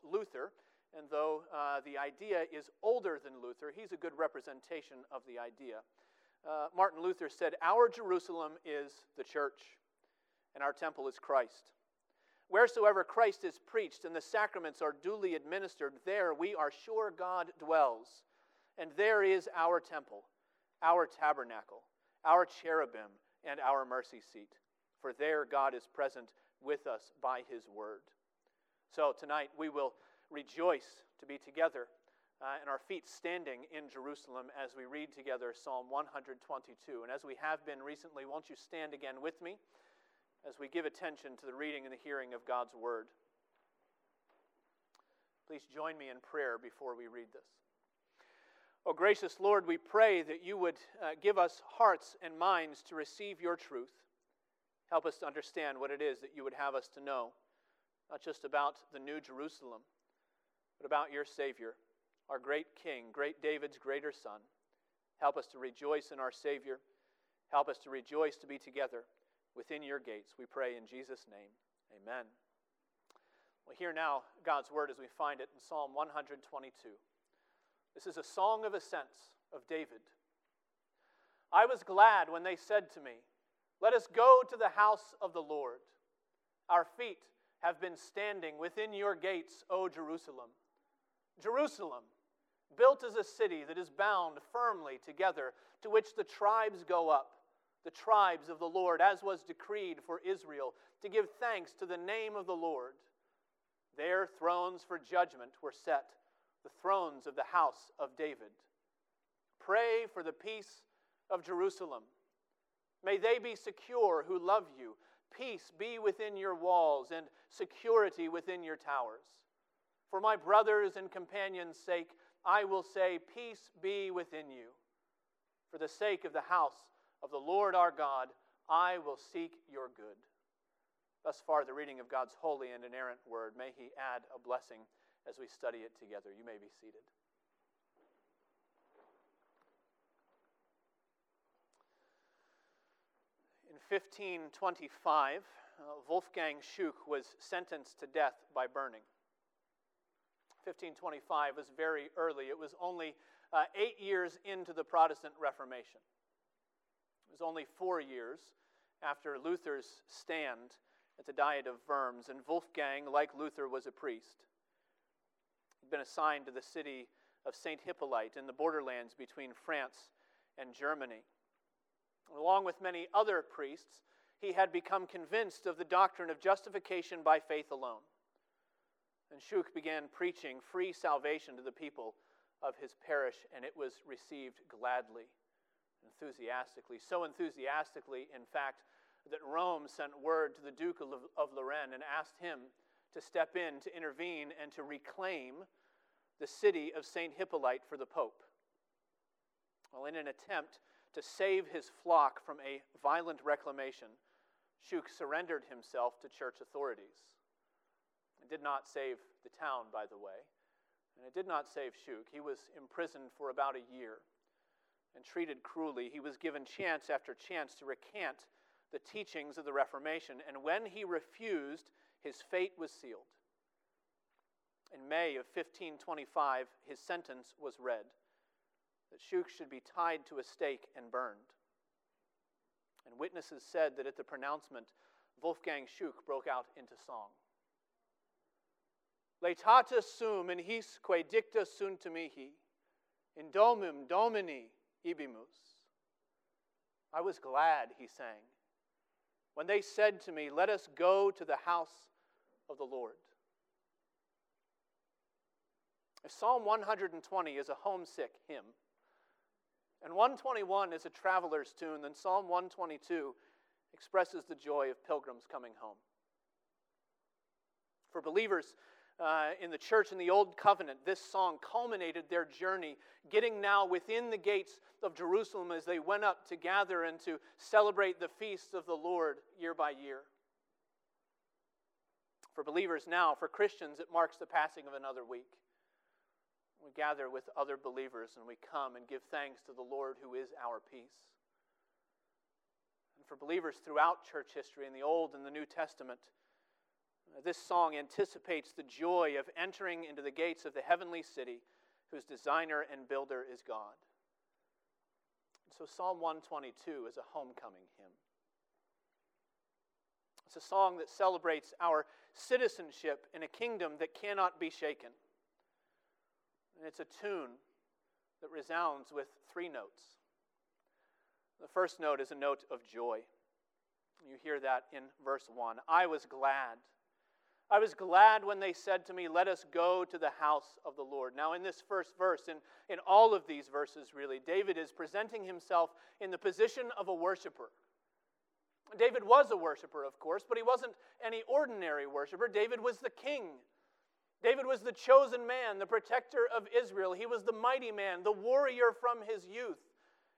quote Luther, and though uh, the idea is older than Luther, he's a good representation of the idea. Uh, Martin Luther said, Our Jerusalem is the church, and our temple is Christ. Wheresoever Christ is preached and the sacraments are duly administered, there we are sure God dwells. And there is our temple, our tabernacle, our cherubim, and our mercy seat. For there God is present with us by his word. So tonight we will rejoice to be together uh, and our feet standing in Jerusalem as we read together Psalm 122. And as we have been recently, won't you stand again with me? as we give attention to the reading and the hearing of God's Word. Please join me in prayer before we read this. Oh, gracious Lord, we pray that you would uh, give us hearts and minds to receive your truth. Help us to understand what it is that you would have us to know, not just about the New Jerusalem, but about your Savior, our great King, great David's greater Son. Help us to rejoice in our Savior. Help us to rejoice to be together within your gates. We pray in Jesus' name. Amen. Well, hear now God's word as we find it in Psalm 122. This is a song of ascents of David. I was glad when they said to me, Let us go to the house of the Lord. Our feet have been standing within your gates, O Jerusalem. Jerusalem, built as a city that is bound firmly together, to which the tribes go up the tribes of the Lord, as was decreed for Israel, to give thanks to the name of the Lord. Their thrones for judgment were set, the thrones of the house of David. Pray for the peace of Jerusalem. May they be secure who love you. Peace be within your walls and security within your towers. For my brothers and companions' sake, I will say, Peace be within you. For the sake of the house of the Lord our God, I will seek your good. Thus far, the reading of God's holy and inerrant word. May He add a blessing as we study it together. You may be seated. 1525, uh, Wolfgang Schuch was sentenced to death by burning. 1525 was very early. It was only uh, eight years into the Protestant Reformation. It was only four years after Luther's stand at the Diet of Worms, and Wolfgang, like Luther, was a priest. He'd been assigned to the city of St. Hippolyte in the borderlands between France and Germany. Along with many other priests, he had become convinced of the doctrine of justification by faith alone. And Schuch began preaching free salvation to the people of his parish, and it was received gladly enthusiastically. So enthusiastically, in fact, that Rome sent word to the Duke of Lorraine and asked him to step in, to intervene, and to reclaim the city of St. Hippolyte for the Pope. Well, in an attempt to save his flock from a violent reclamation, Schuch surrendered himself to church authorities. It did not save the town, by the way, and it did not save Schuch. He was imprisoned for about a year and treated cruelly, he was given chance after chance to recant the teachings of the Reformation, and when he refused, his fate was sealed. In May of 1525, his sentence was read that Schuch should be tied to a stake and burned. And witnesses said that at the pronouncement, Wolfgang Schuch broke out into song. Laetatus sum in his quae dicta sunt mihi, in domum domini Ibimus. I was glad, he sang, when they said to me, Let us go to the house of the Lord. If Psalm 120 is a homesick hymn, and 121 is a traveler's tune, then Psalm 122 expresses the joy of pilgrims coming home. For believers, uh, in the church in the Old Covenant, this song culminated their journey, getting now within the gates of Jerusalem as they went up to gather and to celebrate the feasts of the Lord year by year. For believers now, for Christians, it marks the passing of another week. We gather with other believers and we come and give thanks to the Lord who is our peace. And for believers throughout church history in the Old and the New Testament, This song anticipates the joy of entering into the gates of the heavenly city whose designer and builder is God. So, Psalm 122 is a homecoming hymn. It's a song that celebrates our citizenship in a kingdom that cannot be shaken. And it's a tune that resounds with three notes. The first note is a note of joy. You hear that in verse 1. I was glad. I was glad when they said to me, Let us go to the house of the Lord. Now, in this first verse, in, in all of these verses, really, David is presenting himself in the position of a worshiper. David was a worshiper, of course, but he wasn't any ordinary worshiper. David was the king. David was the chosen man, the protector of Israel. He was the mighty man, the warrior from his youth.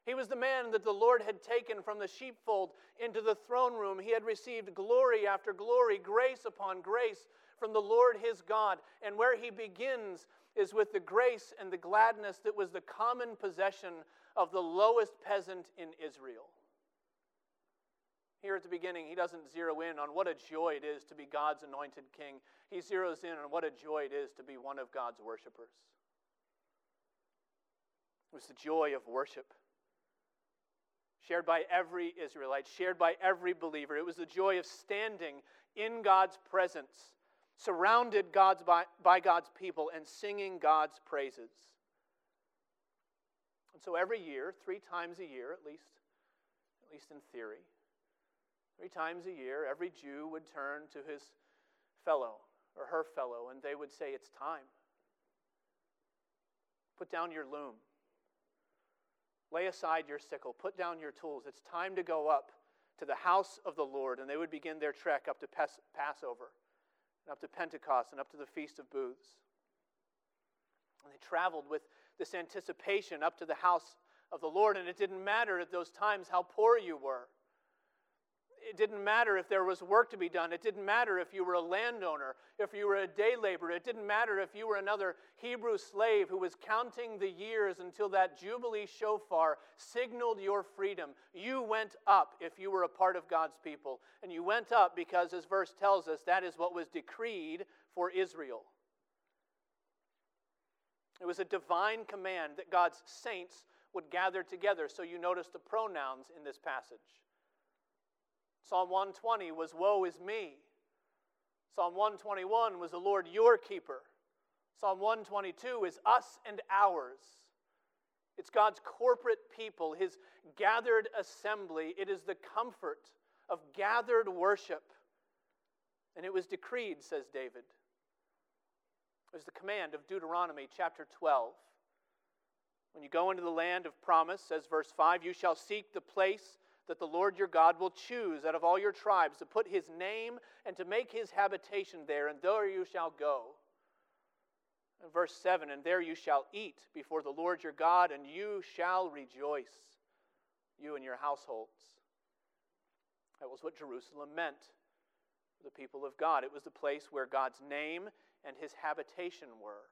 He was the man that the Lord had taken from the sheepfold into the throne room. He had received glory after glory, grace upon grace from the Lord his God. And where he begins is with the grace and the gladness that was the common possession of the lowest peasant in Israel. Here at the beginning, he doesn't zero in on what a joy it is to be God's anointed king. He zeroes in on what a joy it is to be one of God's worshipers. It was the joy of worship shared by every Israelite, shared by every believer. It was the joy of standing in God's presence, surrounded God's by, by God's people, and singing God's praises. And so every year, three times a year at least, at least in theory, three times a year, every Jew would turn to his fellow or her fellow and they would say, It's time. Put down your loom. Lay aside your sickle, put down your tools. It's time to go up to the house of the Lord. And they would begin their trek up to Passover, and up to Pentecost, and up to the Feast of Booths. And they traveled with this anticipation up to the house of the Lord. And it didn't matter at those times how poor you were it didn't matter if there was work to be done. It didn't matter if you were a landowner, if you were a day laborer. It didn't matter if you were another Hebrew slave who was counting the years until that Jubilee shofar signaled your freedom. You went up if you were a part of God's people. And you went up because, as verse tells us, that is what was decreed for Israel. It was a divine command that God's saints would gather together. So you notice the pronouns in this passage. Psalm 120 was Woe is me. Psalm 121 was the Lord your keeper. Psalm 122 is us and ours. It's God's corporate people, his gathered assembly. It is the comfort of gathered worship. And it was decreed, says David. It was the command of Deuteronomy chapter 12. When you go into the land of promise, says verse 5, you shall seek the place that the Lord your God will choose out of all your tribes to put his name and to make his habitation there, and there you shall go. And verse 7 And there you shall eat before the Lord your God, and you shall rejoice, you and your households. That was what Jerusalem meant the people of God. It was the place where God's name and his habitation were.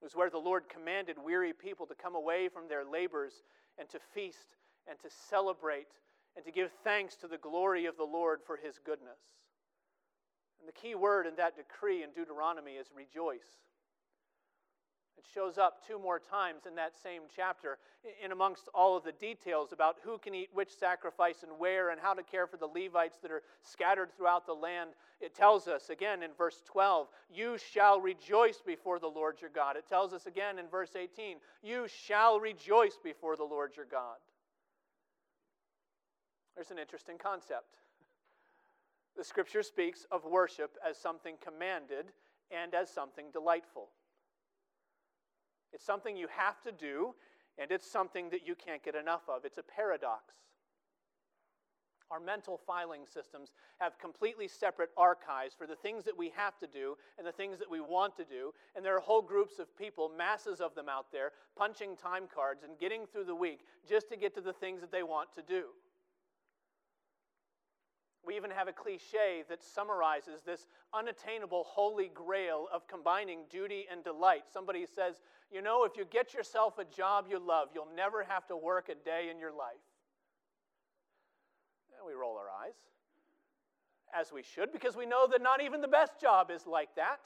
It was where the Lord commanded weary people to come away from their labors and to feast and to celebrate and to give thanks to the glory of the Lord for his goodness. And the key word in that decree in Deuteronomy is rejoice. It shows up two more times in that same chapter, in amongst all of the details about who can eat which sacrifice and where, and how to care for the Levites that are scattered throughout the land. It tells us again in verse 12, You shall rejoice before the Lord your God. It tells us again in verse 18, You shall rejoice before the Lord your God. There's an interesting concept. The scripture speaks of worship as something commanded and as something delightful. It's something you have to do, and it's something that you can't get enough of. It's a paradox. Our mental filing systems have completely separate archives for the things that we have to do and the things that we want to do. And there are whole groups of people, masses of them out there, punching time cards and getting through the week just to get to the things that they want to do. We even have a cliche that summarizes this unattainable holy grail of combining duty and delight. Somebody says, You know, if you get yourself a job you love, you'll never have to work a day in your life. And we roll our eyes. as we should because we know that not even the best job is like that.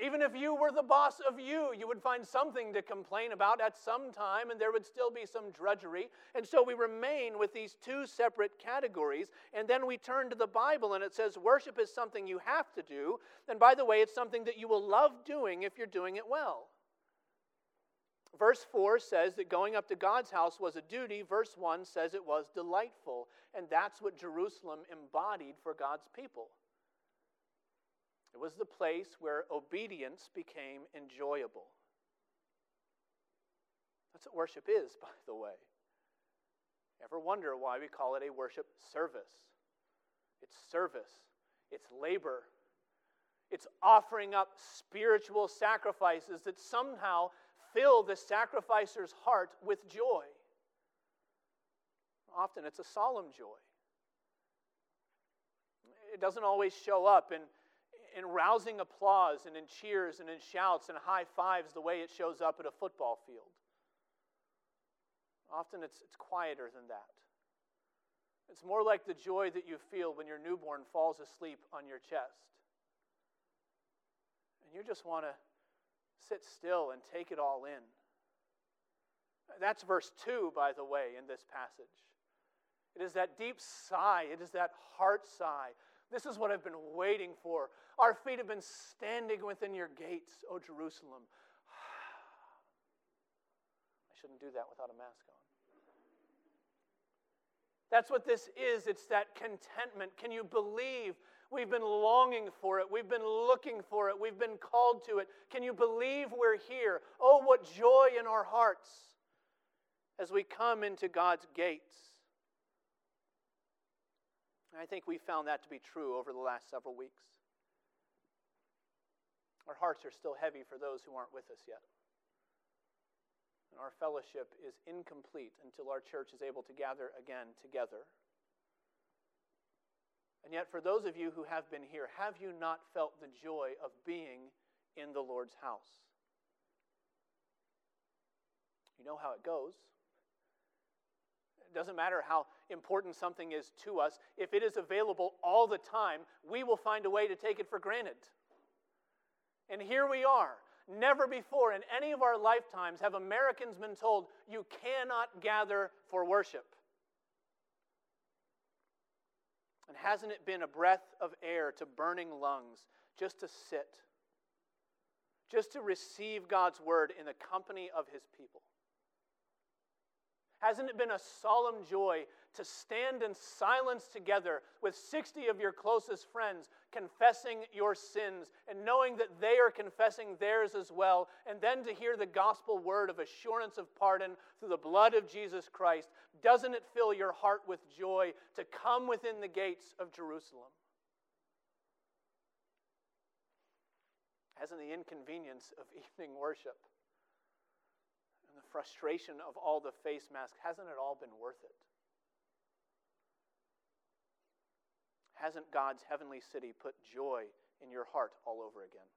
Even if you were the boss of you, you would find something to complain about at some time, and there would still be some drudgery. And so we remain with these two separate categories. And then we turn to the Bible, and it says worship is something you have to do. And by the way, it's something that you will love doing if you're doing it well. Verse 4 says that going up to God's house was a duty. Verse 1 says it was delightful. And that's what Jerusalem embodied for God's people. It was the place where obedience became enjoyable. That's what worship is, by the way. Ever wonder why we call it a worship service? It's service, it's labor, it's offering up spiritual sacrifices that somehow fill the sacrificer's heart with joy. Often it's a solemn joy. It doesn't always show up in in rousing applause and in cheers and in shouts and high fives the way it shows up at a football field. Often it's, it's quieter than that. It's more like the joy that you feel when your newborn falls asleep on your chest. And you just want to sit still and take it all in. That's verse 2, by the way, in this passage. It is that deep sigh, it is that heart sigh this is what I've been waiting for. Our feet have been standing within your gates, O Jerusalem. I shouldn't do that without a mask on. That's what this is. It's that contentment. Can you believe we've been longing for it? We've been looking for it. We've been called to it. Can you believe we're here? Oh, what joy in our hearts as we come into God's gates. I think we found that to be true over the last several weeks. Our hearts are still heavy for those who aren't with us yet. And our fellowship is incomplete until our church is able to gather again together. And yet, for those of you who have been here, have you not felt the joy of being in the Lord's house? You know how it goes. It doesn't matter how important something is to us, if it is available all the time, we will find a way to take it for granted. And here we are. Never before in any of our lifetimes have Americans been told you cannot gather for worship. And hasn't it been a breath of air to burning lungs just to sit, just to receive God's word in the company of his people? Hasn't it been a solemn joy to stand in silence together with 60 of your closest friends, confessing your sins and knowing that they are confessing theirs as well, and then to hear the gospel word of assurance of pardon through the blood of Jesus Christ? Doesn't it fill your heart with joy to come within the gates of Jerusalem? Hasn't the inconvenience of evening worship frustration of all the face masks, hasn't it all been worth it? Hasn't God's heavenly city put joy in your heart all over again?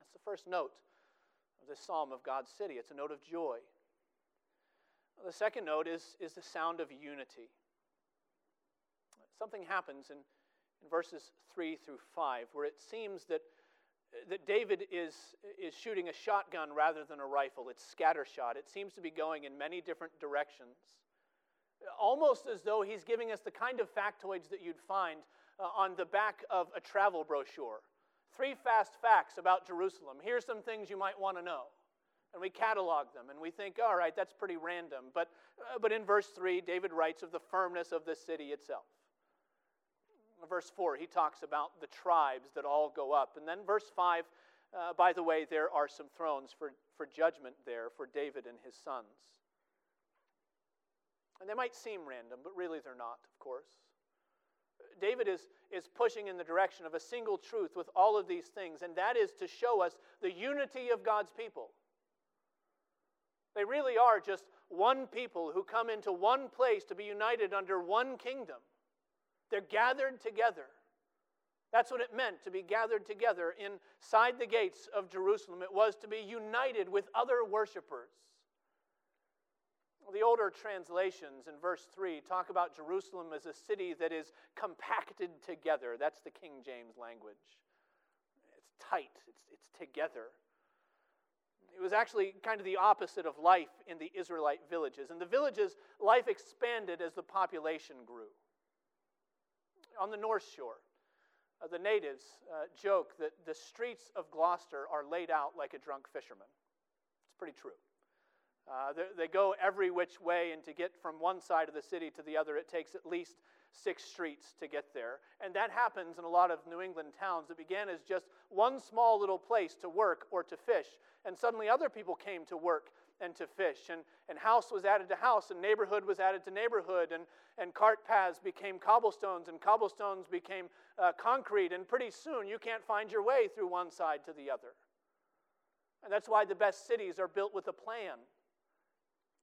That's the first note of this psalm of God's city. It's a note of joy. The second note is, is the sound of unity. Something happens in, in verses 3 through 5 where it seems that that David is, is shooting a shotgun rather than a rifle. It's scattershot. It seems to be going in many different directions. Almost as though he's giving us the kind of factoids that you'd find uh, on the back of a travel brochure. Three fast facts about Jerusalem. Here's some things you might want to know. And we catalog them and we think, all right, that's pretty random. But, uh, but in verse 3, David writes of the firmness of the city itself verse 4, he talks about the tribes that all go up. And then verse 5, uh, by the way, there are some thrones for, for judgment there for David and his sons. And they might seem random, but really they're not, of course. David is, is pushing in the direction of a single truth with all of these things, and that is to show us the unity of God's people. They really are just one people who come into one place to be united under one kingdom. They're gathered together. That's what it meant to be gathered together inside the gates of Jerusalem. It was to be united with other worshipers. The older translations in verse 3 talk about Jerusalem as a city that is compacted together. That's the King James language. It's tight, it's, it's together. It was actually kind of the opposite of life in the Israelite villages. In the villages, life expanded as the population grew. On the North Shore, uh, the natives uh, joke that the streets of Gloucester are laid out like a drunk fisherman. It's pretty true. Uh, they, they, go every which way, and to get from one side of the city to the other, it takes at least six streets to get there. And that happens in a lot of New England towns It began as just one small little place to work or to fish. And suddenly other people came to work and to fish. And, and house was added to house, and neighborhood was added to neighborhood. And, and cart paths became cobblestones, and cobblestones became uh, concrete. And pretty soon you can't find your way through one side to the other. And that's why the best cities are built with a plan,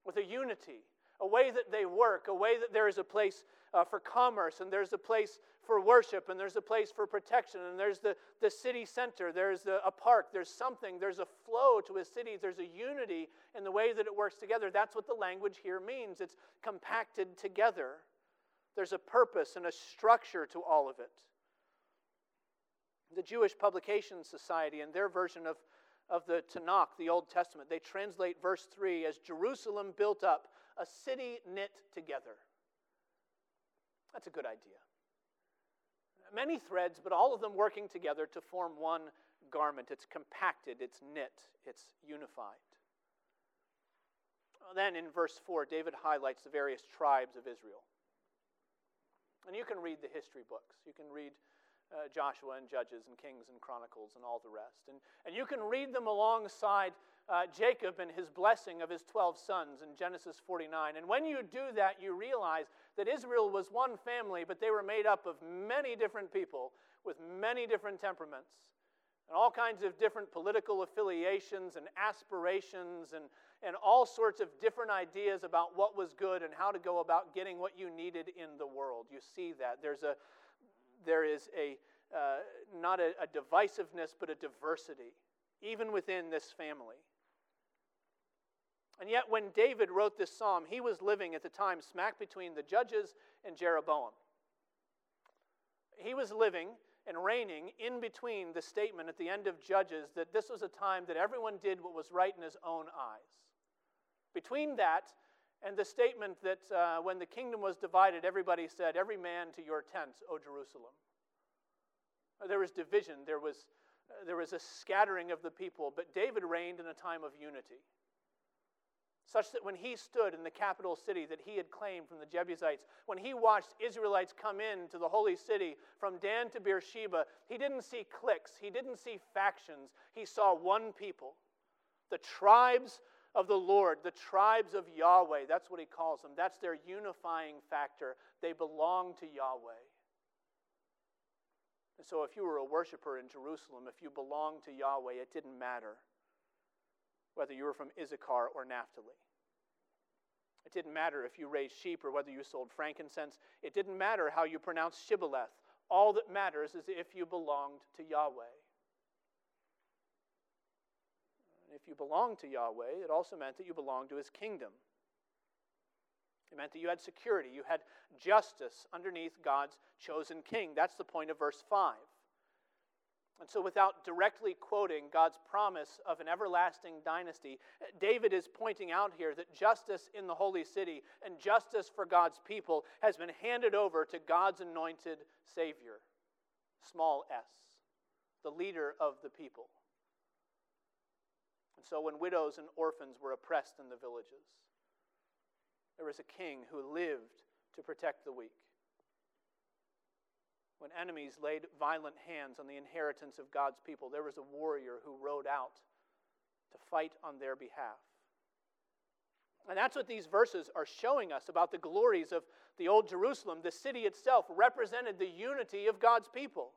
with a unity, a way that they work, a way that there is a place uh, for commerce, and there's a place for worship, and there's a place for protection, and there's the, the city center, there's the, a park, there's something, there's a flow to a city, there's a unity in the way that it works together. That's what the language here means. It's compacted together. There's a purpose and a structure to all of it. The Jewish Publication Society, and their version of, of the Tanakh, the Old Testament, they translate verse 3 as Jerusalem built up, a city knit together. That's a good idea. Many threads, but all of them working together to form one garment. It's compacted, it's knit, it's unified. Then in verse 4, David highlights the various tribes of Israel. And you can read the history books. You can read uh, Joshua and Judges and Kings and Chronicles and all the rest. And, and you can read them alongside uh, Jacob and his blessing of his 12 sons in Genesis 49. And when you do that, you realize that Israel was one family, but they were made up of many different people with many different temperaments and all kinds of different political affiliations and aspirations and, and all sorts of different ideas about what was good and how to go about getting what you needed in the world. You see that. There's a, there is a, uh, not a, a divisiveness, but a diversity, even within this family. And yet, when David wrote this psalm, he was living at the time smack between the judges and Jeroboam. He was living and reigning in between the statement at the end of Judges that this was a time that everyone did what was right in his own eyes. Between that and the statement that uh, when the kingdom was divided, everybody said, Every man to your tents, O Jerusalem. There was division, there was, uh, there was a scattering of the people, but David reigned in a time of unity such that when he stood in the capital city that he had claimed from the Jebusites, when he watched Israelites come in to the holy city from Dan to Beersheba, he didn't see cliques, he didn't see factions, he saw one people. The tribes of the Lord, the tribes of Yahweh, that's what he calls them. That's their unifying factor. They belong to Yahweh. And so, if you were a worshiper in Jerusalem, if you belonged to Yahweh, it didn't matter whether you were from Issachar or Naphtali. It didn't matter if you raised sheep or whether you sold frankincense. It didn't matter how you pronounced shibboleth. All that matters is if you belonged to Yahweh. And if you belonged to Yahweh, it also meant that you belonged to his kingdom. It meant that you had security, you had justice underneath God's chosen king. That's the point of verse 5. And so, without directly quoting God's promise of an everlasting dynasty, David is pointing out here that justice in the holy city and justice for God's people has been handed over to God's anointed Savior, small s, the leader of the people. And so, when widows and orphans were oppressed in the villages, there was a king who lived to protect the weak when enemies laid violent hands on the inheritance of God's people, there was a warrior who rode out to fight on their behalf. And that's what these verses are showing us about the glories of the Old Jerusalem. The city itself represented the unity of God's people.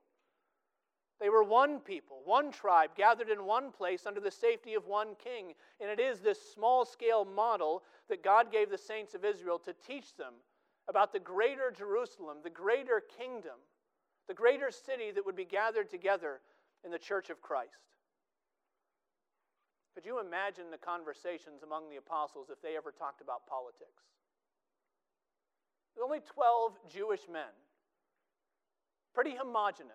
They were one people, one tribe, gathered in one place under the safety of one king. And it is this small scale model that God gave the saints of Israel to teach them about the greater Jerusalem, the greater kingdom the greater city that would be gathered together in the church of Christ. Could you imagine the conversations among the apostles if they ever talked about politics? There's only 12 Jewish men, pretty homogenous.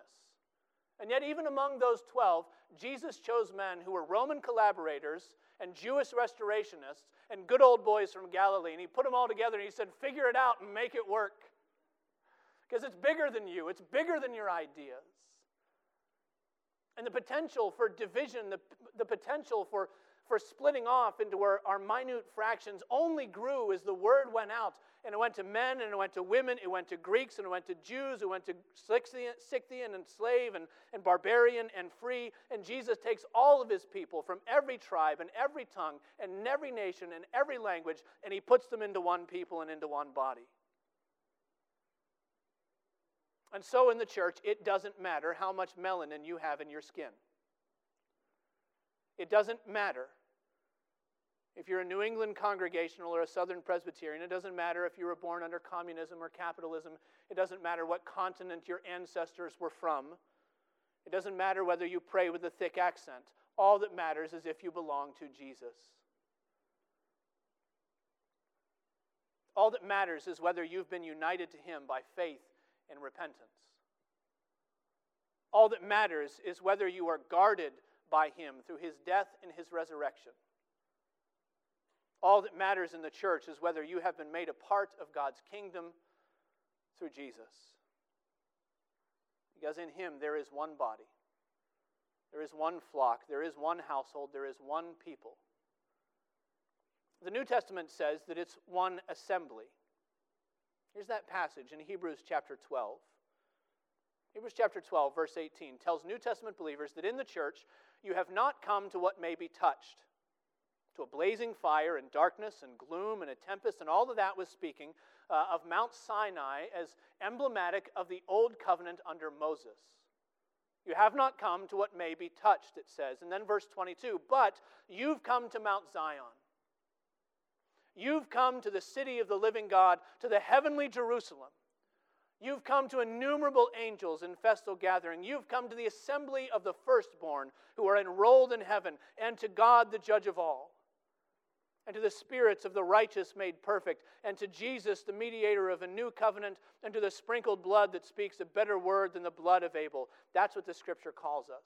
And yet, even among those 12, Jesus chose men who were Roman collaborators and Jewish restorationists and good old boys from Galilee. And he put them all together and he said, Figure it out and make it work. Because it's bigger than you, it's bigger than your ideas. And the potential for division, the, the potential for, for splitting off into our, our minute fractions only grew as the word went out. And it went to men, and it went to women, it went to Greeks, and it went to Jews, it went to Scythian and slave and, and barbarian and free. And Jesus takes all of his people from every tribe and every tongue and every nation and every language, and he puts them into one people and into one body. And so in the church, it doesn't matter how much melanin you have in your skin. It doesn't matter if you're a New England Congregational or a Southern Presbyterian. It doesn't matter if you were born under communism or capitalism. It doesn't matter what continent your ancestors were from. It doesn't matter whether you pray with a thick accent. All that matters is if you belong to Jesus. All that matters is whether you've been united to Him by faith and repentance. All that matters is whether you are guarded by Him through His death and His resurrection. All that matters in the church is whether you have been made a part of God's kingdom through Jesus. Because in Him there is one body, there is one flock, there is one household, there is one people. The New Testament says that it's one assembly. Here's that passage in Hebrews chapter 12. Hebrews chapter 12, verse 18, tells New Testament believers that in the church you have not come to what may be touched, to a blazing fire and darkness and gloom and a tempest, and all of that was speaking uh, of Mount Sinai as emblematic of the old covenant under Moses. You have not come to what may be touched, it says. And then verse 22 But you've come to Mount Zion You've come to the city of the living God, to the heavenly Jerusalem. You've come to innumerable angels in festal gathering. You've come to the assembly of the firstborn who are enrolled in heaven, and to God, the judge of all, and to the spirits of the righteous made perfect, and to Jesus, the mediator of a new covenant, and to the sprinkled blood that speaks a better word than the blood of Abel. That's what the scripture calls us.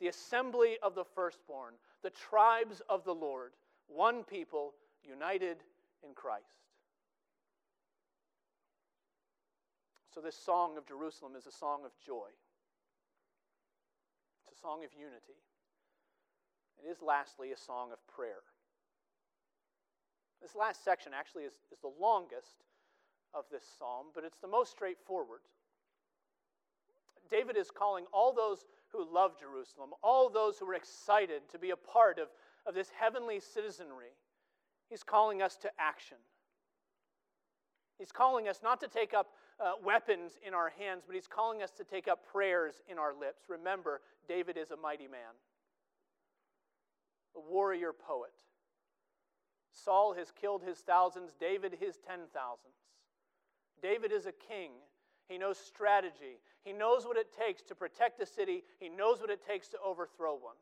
The assembly of the firstborn, the tribes of the Lord one people united in Christ. So, this song of Jerusalem is a song of joy, it's a song of unity. It is, lastly, a song of prayer. This last section actually is, is the longest of this psalm, but it's the most straightforward. David is calling all those who love Jerusalem, all those who are excited to be a part of of this heavenly citizenry, he's calling us to action. He's calling us not to take up uh, weapons in our hands, but he's calling us to take up prayers in our lips. Remember, David is a mighty man, a warrior poet. Saul has killed his thousands, David his ten thousands. David is a king. He knows strategy. He knows what it takes to protect a city. He knows what it takes to overthrow one.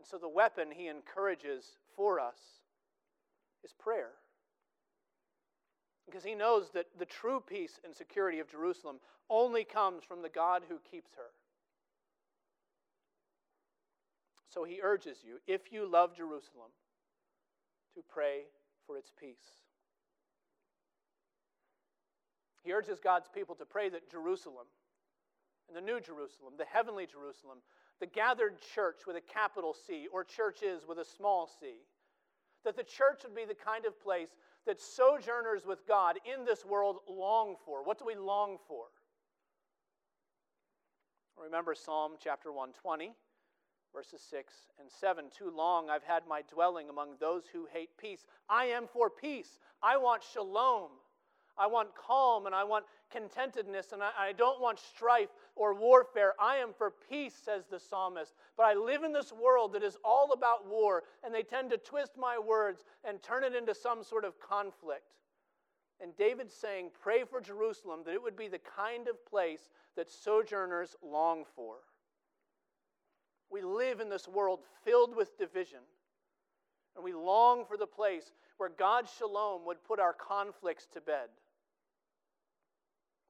And so the weapon he encourages for us is prayer. Because he knows that the true peace and security of Jerusalem only comes from the God who keeps her. So he urges you, if you love Jerusalem, to pray for its peace. He urges God's people to pray that Jerusalem, and the new Jerusalem, the heavenly Jerusalem, the gathered church with a capital C, or churches with a small c. That the church would be the kind of place that sojourners with God in this world long for. What do we long for? Remember Psalm chapter 120, verses 6 and 7. Too long I've had my dwelling among those who hate peace. I am for peace. I want shalom. I want calm and I want contentedness and I, I, don't want strife or warfare. I am for peace, says the psalmist. But I live in this world that is all about war and they tend to twist my words and turn it into some sort of conflict. And David's saying, Pray for Jerusalem that it would be the kind of place that sojourners long for. We live in this world filled with division. And we long for the place where God's shalom would put our conflicts to bed.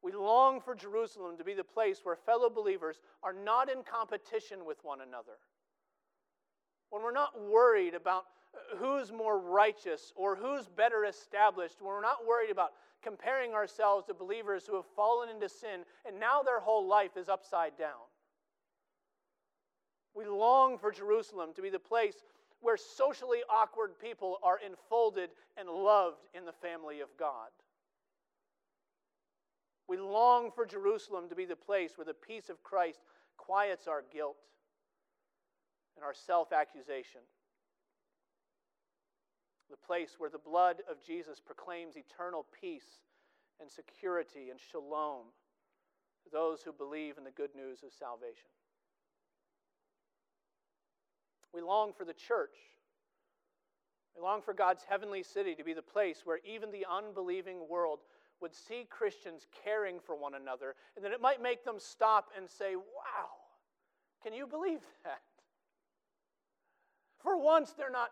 We long for Jerusalem to be the place where fellow believers are not in competition with one another. When we're not worried about uh, who's more righteous or who's better established, when we're not worried about comparing ourselves to believers who have fallen into sin and now their whole life is upside down. We long for Jerusalem to be the place where socially awkward people are enfolded and loved in the family of God. We long for Jerusalem to be the place where the peace of Christ quiets our guilt and our self accusation. The place where the blood of Jesus proclaims eternal peace and security and shalom to those who believe in the good news of salvation. We long for the church. We long for God's heavenly city to be the place where even the unbelieving world would see Christians caring for one another, and that it might make them stop and say, Wow, can you believe that? For once, they're not,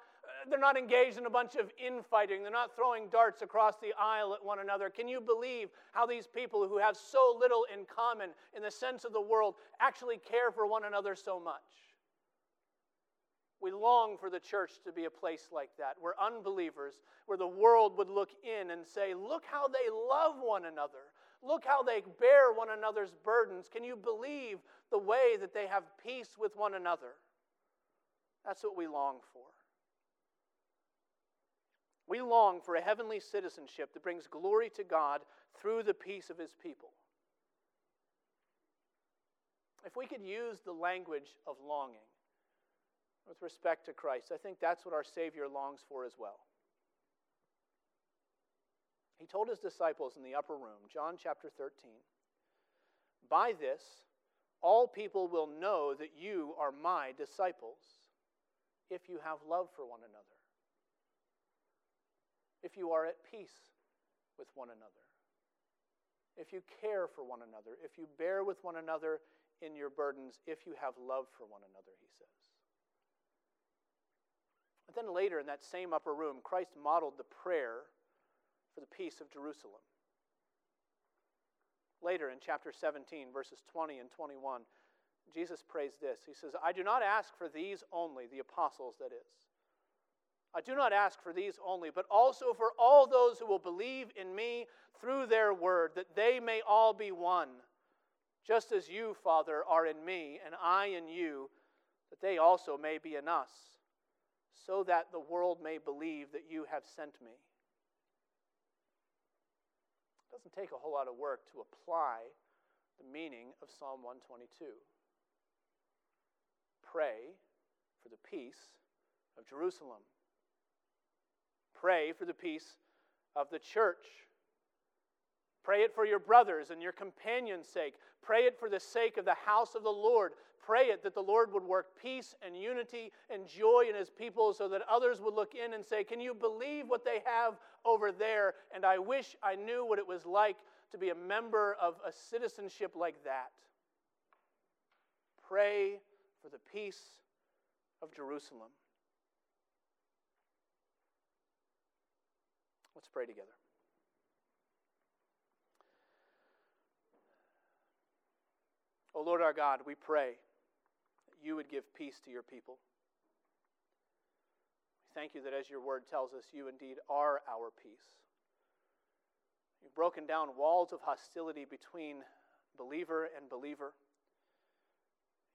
they're not engaged in a bunch of infighting. They're not throwing darts across the aisle at one another. Can you believe how these people who have so little in common in the sense of the world actually care for one another so much? We long for the church to be a place like that, where unbelievers, where the world would look in and say, Look how they love one another. Look how they bear one another's burdens. Can you believe the way that they have peace with one another? That's what we long for. We long for a heavenly citizenship that brings glory to God through the peace of his people. If we could use the language of longing, with respect to Christ. I think that's what our Savior longs for as well. He told his disciples in the upper room, John chapter 13, By this, all people will know that you are my disciples if you have love for one another, if you are at peace with one another, if you care for one another, if you bear with one another in your burdens, if you have love for one another, he says. But then later in that same upper room, Christ modeled the prayer for the peace of Jerusalem. Later in chapter 17, verses 20 and 21, Jesus prays this. He says, I do not ask for these only, the apostles, that is. I do not ask for these only, but also for all those who will believe in me through their word, that they may all be one, just as you, Father, are in me, and I in you, that they also may be in us so that the world may believe that you have sent me. It doesn't take a whole lot of work to apply the meaning of Psalm 122. Pray for the peace of Jerusalem. Pray for the peace of the church. Pray it for your brothers and your companions' sake. Pray it for the sake of the house of the Lord pray it that the Lord would work peace and unity and joy in his people so that others would look in and say, Can you believe what they have over there? And I wish I knew what it was like to be a member of a citizenship like that. Pray for the peace of Jerusalem. Let's pray together. O oh Lord our God, we pray you would give peace to your people. We thank you that as your word tells us, you indeed are our peace. You've broken down walls of hostility between believer and believer.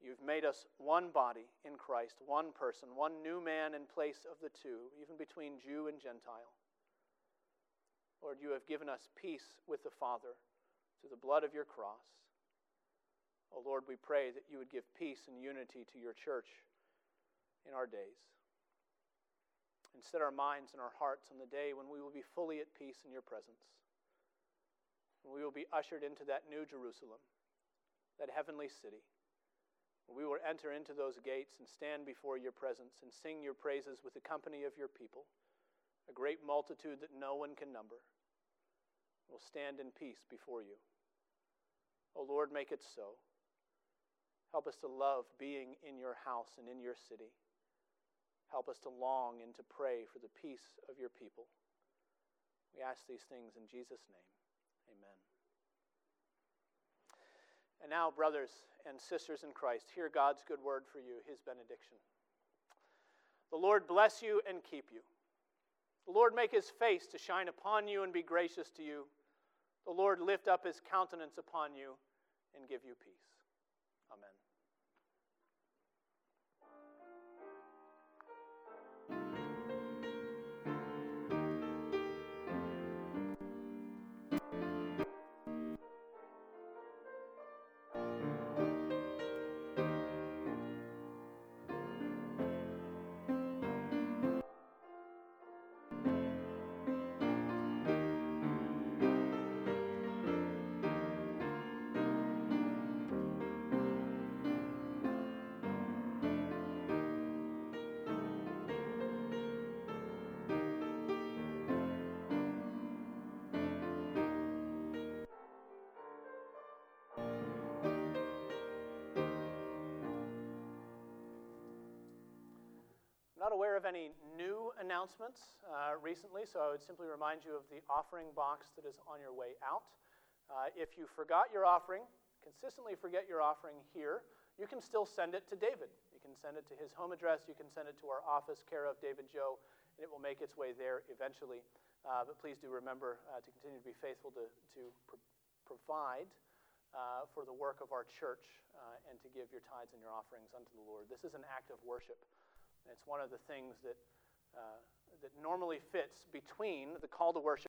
You've made us one body in Christ, one person, one new man in place of the two, even between Jew and Gentile. Lord, you have given us peace with the Father through the blood of your cross. Oh Lord, we pray that you would give peace and unity to your church in our days. And set our minds and our hearts on the day when we will be fully at peace in your presence. When we will be ushered into that new Jerusalem, that heavenly city. We will enter into those gates and stand before your presence and sing your praises with the company of your people, a great multitude that no one can number. will stand in peace before you. O oh Lord, make it so. Help us to love being in your house and in your city. Help us to long and to pray for the peace of your people. We ask these things in Jesus' name. Amen. And now, brothers and sisters in Christ, hear God's good word for you, his benediction. The Lord bless you and keep you. The Lord make his face to shine upon you and be gracious to you. The Lord lift up his countenance upon you and give you peace. Amen. Aware of any new announcements uh, recently, so I would simply remind you of the offering box that is on your way out. Uh, if you forgot your offering, consistently forget your offering here, you can still send it to David. You can send it to his home address, you can send it to our office, care of David Joe, and it will make its way there eventually. Uh, but please do remember uh, to continue to be faithful to, to pr- provide uh, for the work of our church uh, and to give your tithes and your offerings unto the Lord. This is an act of worship. It's one of the things that, uh, that normally fits between the call to worship